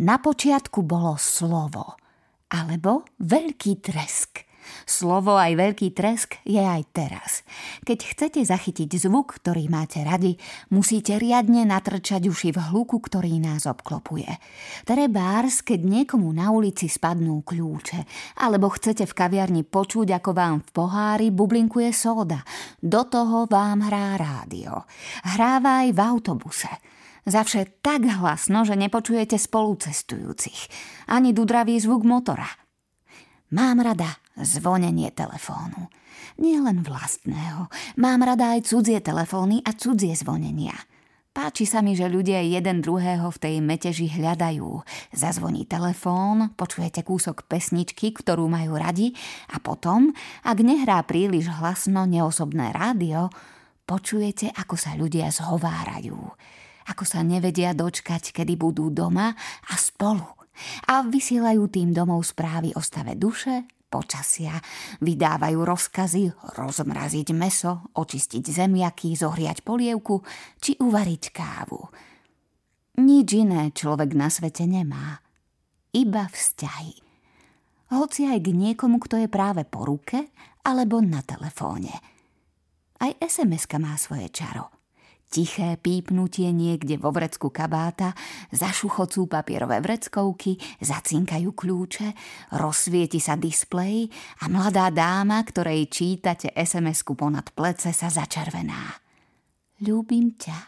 Na počiatku bolo slovo, alebo veľký tresk – Slovo aj veľký tresk je aj teraz. Keď chcete zachytiť zvuk, ktorý máte radi, musíte riadne natrčať uši v hluku, ktorý nás obklopuje. Trebárs, keď niekomu na ulici spadnú kľúče, alebo chcete v kaviarni počuť, ako vám v pohári bublinkuje sóda. Do toho vám hrá rádio. Hráva aj v autobuse. Zavše tak hlasno, že nepočujete spolucestujúcich. Ani dudravý zvuk motora. Mám rada zvonenie telefónu. Nie len vlastného. Mám rada aj cudzie telefóny a cudzie zvonenia. Páči sa mi, že ľudia jeden druhého v tej meteži hľadajú. Zazvoní telefón, počujete kúsok pesničky, ktorú majú radi a potom, ak nehrá príliš hlasno neosobné rádio, počujete, ako sa ľudia zhovárajú. Ako sa nevedia dočkať, kedy budú doma a spolu a vysielajú tým domov správy o stave duše, počasia, vydávajú rozkazy rozmraziť meso, očistiť zemiaky, zohriať polievku či uvariť kávu. Nič iné človek na svete nemá. Iba vzťahy. Hoci aj k niekomu, kto je práve po ruke alebo na telefóne. Aj sms má svoje čaro – Tiché pípnutie niekde vo vrecku kabáta, zašuchocú papierové vreckovky, zacinkajú kľúče, rozsvieti sa displej a mladá dáma, ktorej čítate SMS-ku ponad plece, sa začervená. Ľúbim ťa.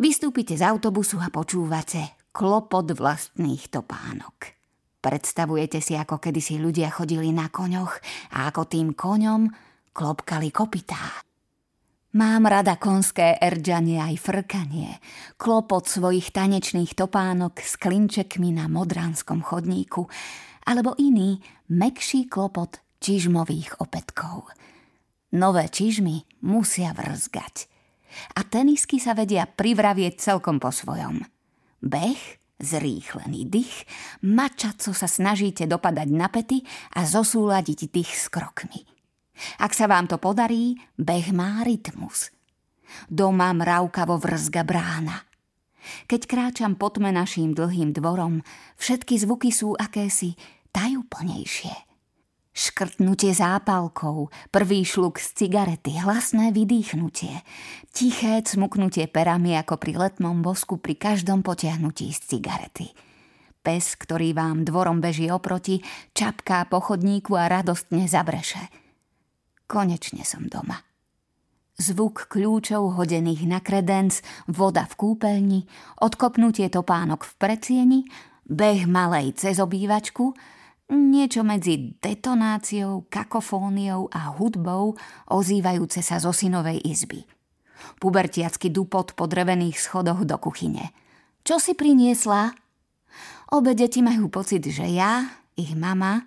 Vystúpite z autobusu a počúvate klopot vlastných topánok. Predstavujete si, ako kedysi ľudia chodili na koňoch a ako tým koňom klopkali kopitá. Mám rada konské erdžanie aj frkanie, klopot svojich tanečných topánok s klinčekmi na modranskom chodníku, alebo iný, mekší klopot čižmových opetkov. Nové čižmy musia vrzgať. A tenisky sa vedia privravieť celkom po svojom. Beh, zrýchlený dých, mačaco sa snažíte dopadať na pety a zosúľadiť dých s krokmi – ak sa vám to podarí, beh má rytmus. Doma mravkavo vrzga brána. Keď kráčam po tme naším dlhým dvorom, všetky zvuky sú akési tajúplnejšie. Škrtnutie zápalkou, prvý šluk z cigarety, hlasné vydýchnutie, tiché cmuknutie perami ako pri letnom bosku pri každom potiahnutí z cigarety. Pes, ktorý vám dvorom beží oproti, čapká po chodníku a radostne zabreše. Konečne som doma. Zvuk kľúčov hodených na kredenc, voda v kúpeľni, odkopnutie topánok v predsieni, beh malej cez obývačku, niečo medzi detonáciou, kakofóniou a hudbou ozývajúce sa zo synovej izby. Pubertiacky dupot po drevených schodoch do kuchyne. Čo si priniesla? Obe deti majú pocit, že ja, ich mama,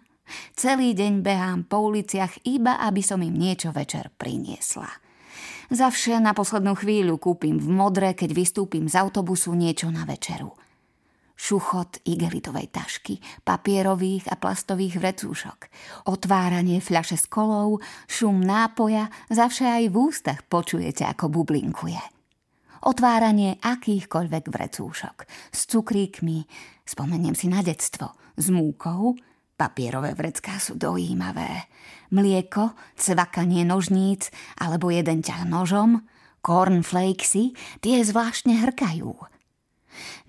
Celý deň behám po uliciach iba, aby som im niečo večer priniesla. Zavše na poslednú chvíľu kúpim v modre, keď vystúpim z autobusu niečo na večeru. Šuchot igelitovej tašky, papierových a plastových vrecúšok, otváranie fľaše s kolou, šum nápoja, zavše aj v ústach počujete, ako bublinkuje. Otváranie akýchkoľvek vrecúšok, s cukríkmi, spomeniem si na detstvo, s múkou, Papierové vrecká sú dojímavé. Mlieko, cvakanie nožníc alebo jeden ťah nožom, cornflakesy, tie zvláštne hrkajú.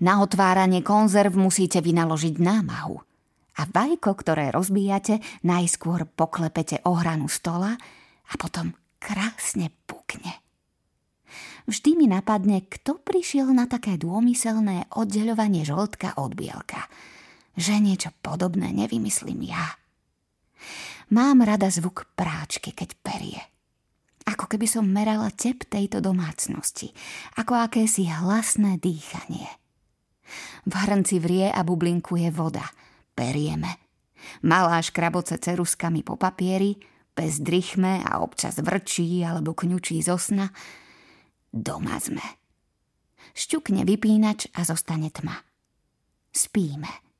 Na otváranie konzerv musíte vynaložiť námahu. A vajko, ktoré rozbíjate, najskôr poklepete o hranu stola a potom krásne pukne. Vždy mi napadne, kto prišiel na také dômyselné oddeľovanie žltka od bielka – že niečo podobné nevymyslím ja. Mám rada zvuk práčky, keď perie. Ako keby som merala tep tejto domácnosti, ako akési hlasné dýchanie. V hrnci vrie a bublinkuje voda. Perieme. Malá škraboce ceruskami po papieri, bez drichme a občas vrčí alebo kňučí zo sna. Doma sme. Šťukne vypínač a zostane tma. Spíme.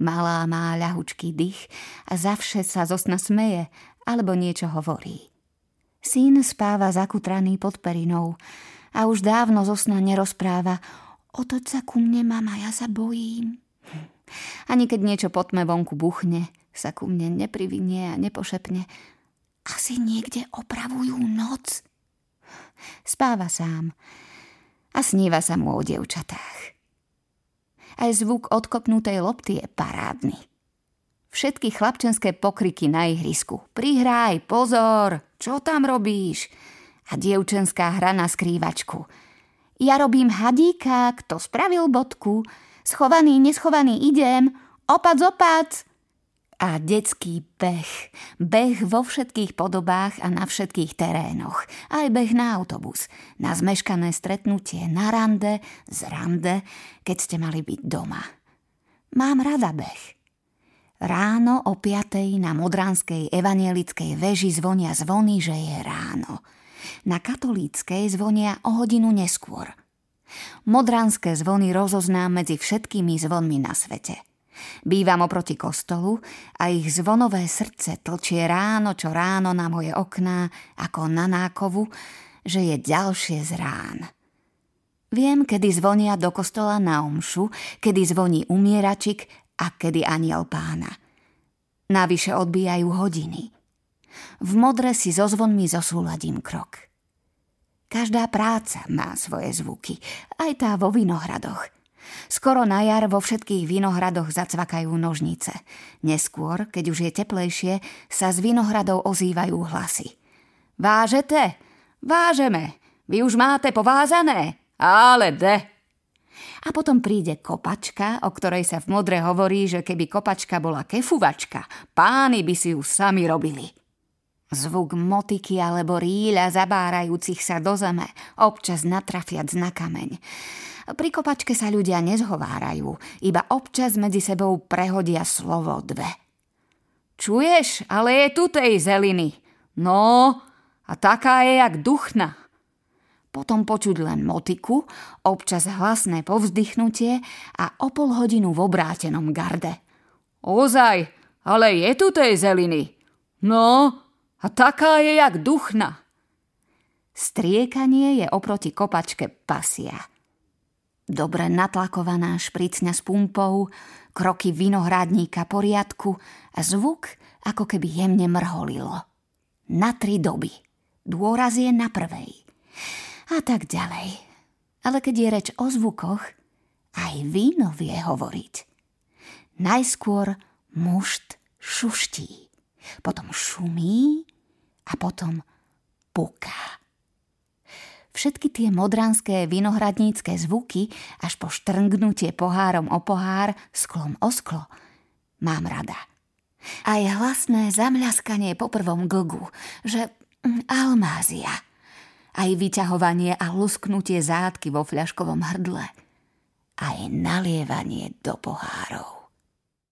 Malá má ľahučký dých a zavše sa zo sna smeje alebo niečo hovorí. Syn spáva zakutraný pod perinou a už dávno zo sna nerozpráva, Otoď sa ku mne, mama, ja sa bojím. Ani keď niečo po tme vonku buchne, sa ku mne neprivinie a nepošepne. Asi niekde opravujú noc. Spáva sám a sníva sa mu o devčatách. Aj zvuk odkopnutej lopty je parádny. Všetky chlapčenské pokriky na ihrisku. Prihraj, pozor, čo tam robíš? A dievčenská hra na skrývačku. Ja robím hadíka, kto spravil bodku. Schovaný, neschovaný idem. Opac, opac a detský beh. Beh vo všetkých podobách a na všetkých terénoch. Aj beh na autobus, na zmeškané stretnutie, na rande, z rande, keď ste mali byť doma. Mám rada beh. Ráno o piatej na Modranskej evanielickej veži zvonia zvony, že je ráno. Na katolíckej zvonia o hodinu neskôr. Modranské zvony rozoznám medzi všetkými zvonmi na svete – Bývam oproti kostolu a ich zvonové srdce tlčie ráno čo ráno na moje okná ako na nákovu, že je ďalšie z rán. Viem, kedy zvonia do kostola na omšu, kedy zvoní umieračik a kedy aniel pána. Navyše odbijajú hodiny. V modre si so zvonmi zosúladím krok. Každá práca má svoje zvuky, aj tá vo vinohradoch – Skoro na jar vo všetkých vinohradoch zacvakajú nožnice. Neskôr, keď už je teplejšie, sa z vinohradov ozývajú hlasy. Vážete? Vážeme. Vy už máte povázané? Ale de. A potom príde kopačka, o ktorej sa v modre hovorí, že keby kopačka bola kefuvačka, páni by si ju sami robili. Zvuk motiky alebo ríľa zabárajúcich sa do zeme, občas natrafiac na kameň. Pri kopačke sa ľudia nezhovárajú, iba občas medzi sebou prehodia slovo dve. Čuješ, ale je tu tej zeliny. No, a taká je jak duchna. Potom počuť len motiku, občas hlasné povzdychnutie a o pol hodinu v obrátenom garde. Ozaj, ale je tu tej zeliny. No, a taká je jak duchna. Striekanie je oproti kopačke pasia. Dobre natlakovaná špricňa s pumpou, kroky vinohrádníka poriadku a zvuk, ako keby jemne mrholilo. Na tri doby. Dôraz je na prvej. A tak ďalej. Ale keď je reč o zvukoch, aj víno vie hovoriť. Najskôr mušt šuští, potom šumí a potom puká všetky tie modranské vinohradnícke zvuky až po štrngnutie pohárom o pohár, sklom o sklo, mám rada. Aj hlasné zamľaskanie po prvom glgu, že mm, almázia. Aj vyťahovanie a lusknutie zátky vo fľaškovom hrdle. Aj nalievanie do pohárov.